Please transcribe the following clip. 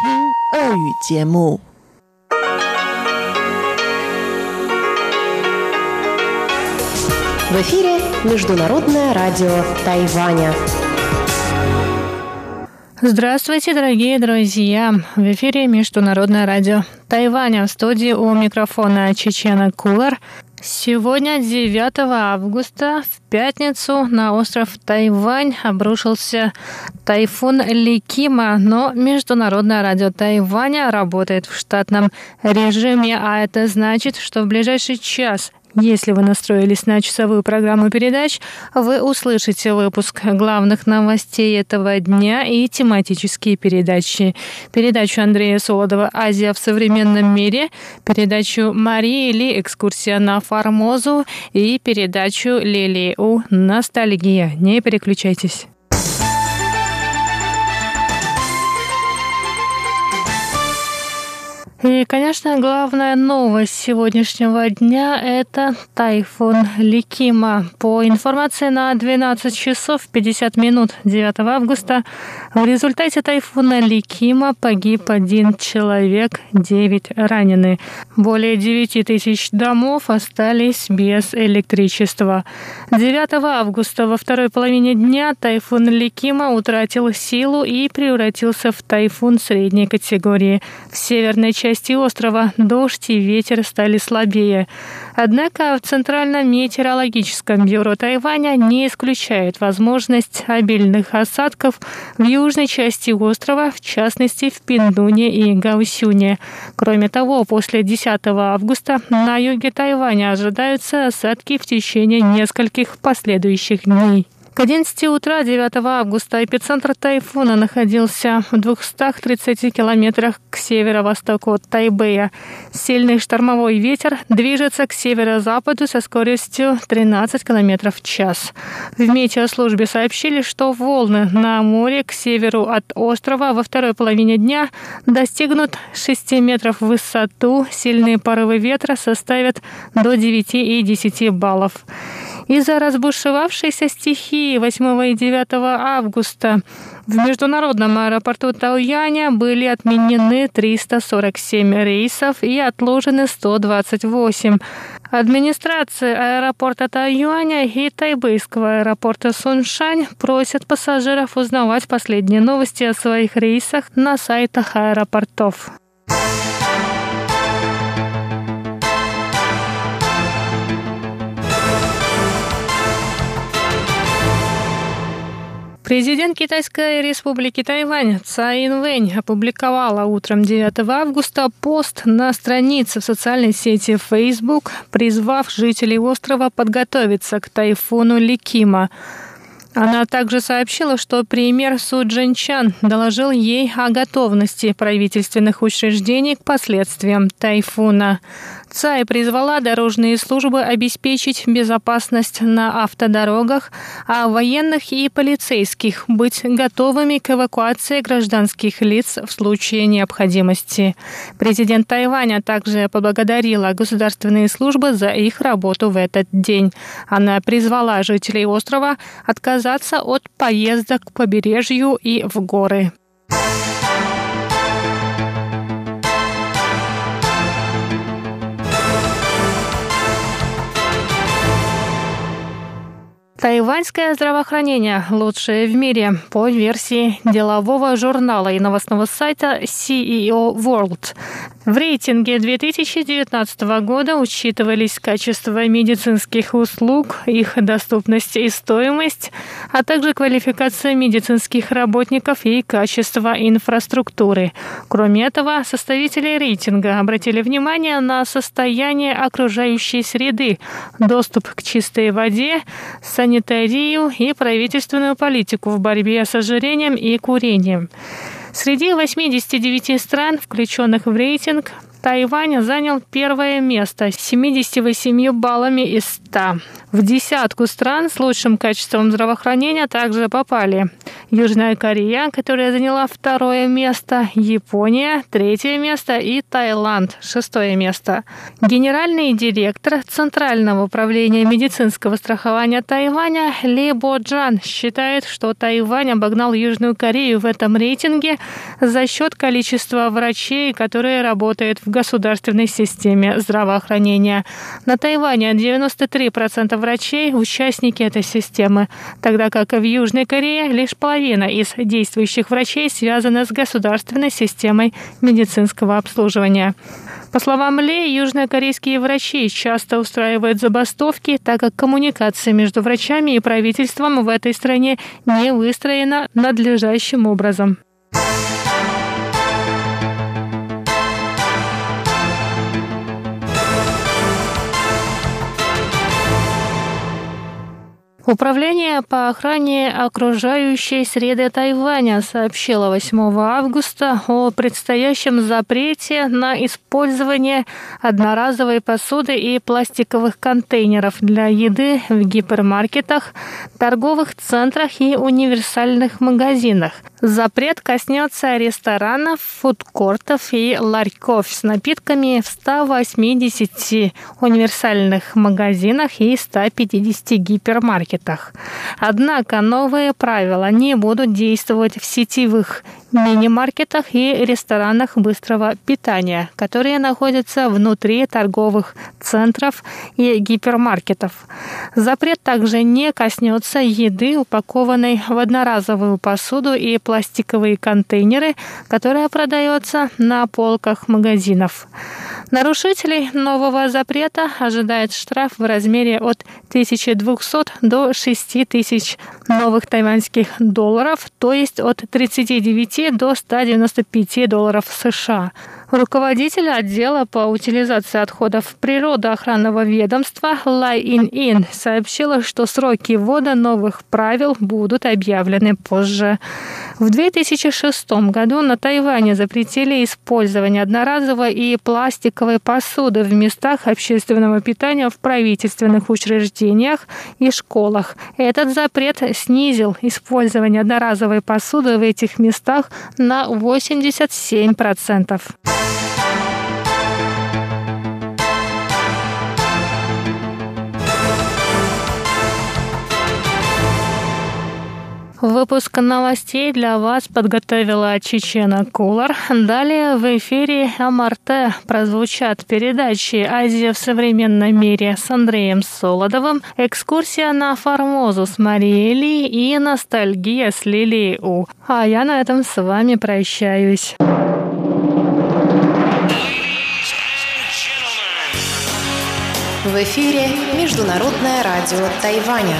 听俄语节目。В эфире Международное радио Тайваня. Здравствуйте, дорогие друзья! В эфире Международное радио Тайваня. В студии у микрофона Чечена Кулар. Сегодня, 9 августа, в пятницу на остров Тайвань обрушился тайфун Ликима, но Международное радио Тайваня работает в штатном режиме, а это значит, что в ближайший час если вы настроились на часовую программу передач, вы услышите выпуск главных новостей этого дня и тематические передачи. Передачу Андрея Солодова «Азия в современном мире», передачу Марии Ли «Экскурсия на Формозу» и передачу Лилии У «Ностальгия». Не переключайтесь. И, конечно, главная новость сегодняшнего дня – это тайфун Ликима. По информации на 12 часов 50 минут 9 августа в результате тайфуна Ликима погиб один человек, 9 ранены. Более 9 тысяч домов остались без электричества. 9 августа во второй половине дня тайфун Ликима утратил силу и превратился в тайфун средней категории. В северной части части острова дождь и ветер стали слабее. Однако в Центральном метеорологическом бюро Тайваня не исключает возможность обильных осадков в южной части острова, в частности в Пиндуне и Гаусюне. Кроме того, после 10 августа на юге Тайваня ожидаются осадки в течение нескольких последующих дней. К 11 утра 9 августа эпицентр тайфуна находился в 230 километрах к северо-востоку от Тайбэя. Сильный штормовой ветер движется к северо-западу со скоростью 13 километров в час. В метеослужбе сообщили, что волны на море к северу от острова во второй половине дня достигнут 6 метров в высоту. Сильные порывы ветра составят до 9 и 10 баллов. Из-за разбушевавшейся стихии 8 и 9 августа в международном аэропорту Тауяня были отменены 347 рейсов и отложены 128. Администрация аэропорта Тайюаня и тайбэйского аэропорта Суншань просят пассажиров узнавать последние новости о своих рейсах на сайтах аэропортов. Президент Китайской республики Тайвань Цай Инвэнь опубликовала утром 9 августа пост на странице в социальной сети Facebook, призвав жителей острова подготовиться к тайфуну Ликима. Она также сообщила, что премьер Су Джинчан доложил ей о готовности правительственных учреждений к последствиям тайфуна. Цай призвала дорожные службы обеспечить безопасность на автодорогах, а военных и полицейских быть готовыми к эвакуации гражданских лиц в случае необходимости. Президент Тайваня также поблагодарила государственные службы за их работу в этот день. Она призвала жителей острова отказаться от поездок к побережью и в горы. Тайваньское здравоохранение лучшее в мире по версии делового журнала и новостного сайта CEO World. В рейтинге 2019 года учитывались качество медицинских услуг, их доступность и стоимость, а также квалификация медицинских работников и качество инфраструктуры. Кроме этого, составители рейтинга обратили внимание на состояние окружающей среды, доступ к чистой воде, санитарию и правительственную политику в борьбе с ожирением и курением. Среди 89 стран, включенных в рейтинг, Тайвань занял первое место с 78 баллами из 100. В десятку стран с лучшим качеством здравоохранения также попали Южная Корея, которая заняла второе место, Япония – третье место и Таиланд – шестое место. Генеральный директор Центрального управления медицинского страхования Тайваня Ли Бо Джан считает, что Тайвань обогнал Южную Корею в этом рейтинге за счет количества врачей, которые работают в государственной системе здравоохранения. На Тайване 93% врачей – участники этой системы, тогда как в Южной Корее лишь половина из действующих врачей связана с государственной системой медицинского обслуживания. По словам Ли, южнокорейские врачи часто устраивают забастовки, так как коммуникация между врачами и правительством в этой стране не выстроена надлежащим образом. Управление по охране окружающей среды Тайваня сообщило 8 августа о предстоящем запрете на использование одноразовой посуды и пластиковых контейнеров для еды в гипермаркетах, торговых центрах и универсальных магазинах. Запрет коснется ресторанов, фудкортов и ларьков с напитками в 180 универсальных магазинах и 150 гипермаркетах маркетах. Однако новые правила не будут действовать в сетевых мини-маркетах и ресторанах быстрого питания, которые находятся внутри торговых центров и гипермаркетов. Запрет также не коснется еды, упакованной в одноразовую посуду и пластиковые контейнеры, которая продается на полках магазинов. Нарушителей нового запрета ожидает штраф в размере от 1200 до 6000 новых тайваньских долларов, то есть от 39 до 195 долларов США. Руководитель отдела по утилизации отходов природоохранного ведомства Лай Ин Ин сообщила, что сроки ввода новых правил будут объявлены позже. В 2006 году на Тайване запретили использование одноразовой и пластиковой посуды в местах общественного питания в правительственных учреждениях и школах. Этот запрет снизил использование одноразовой посуды в этих местах на 87%. Выпуск новостей для вас подготовила Чечена Кулар. Далее в эфире МРТ прозвучат передачи «Азия в современном мире» с Андреем Солодовым, экскурсия на Формозу с Марией Ли и ностальгия с Лилией У. А я на этом с вами прощаюсь. В эфире Международное радио Тайваня.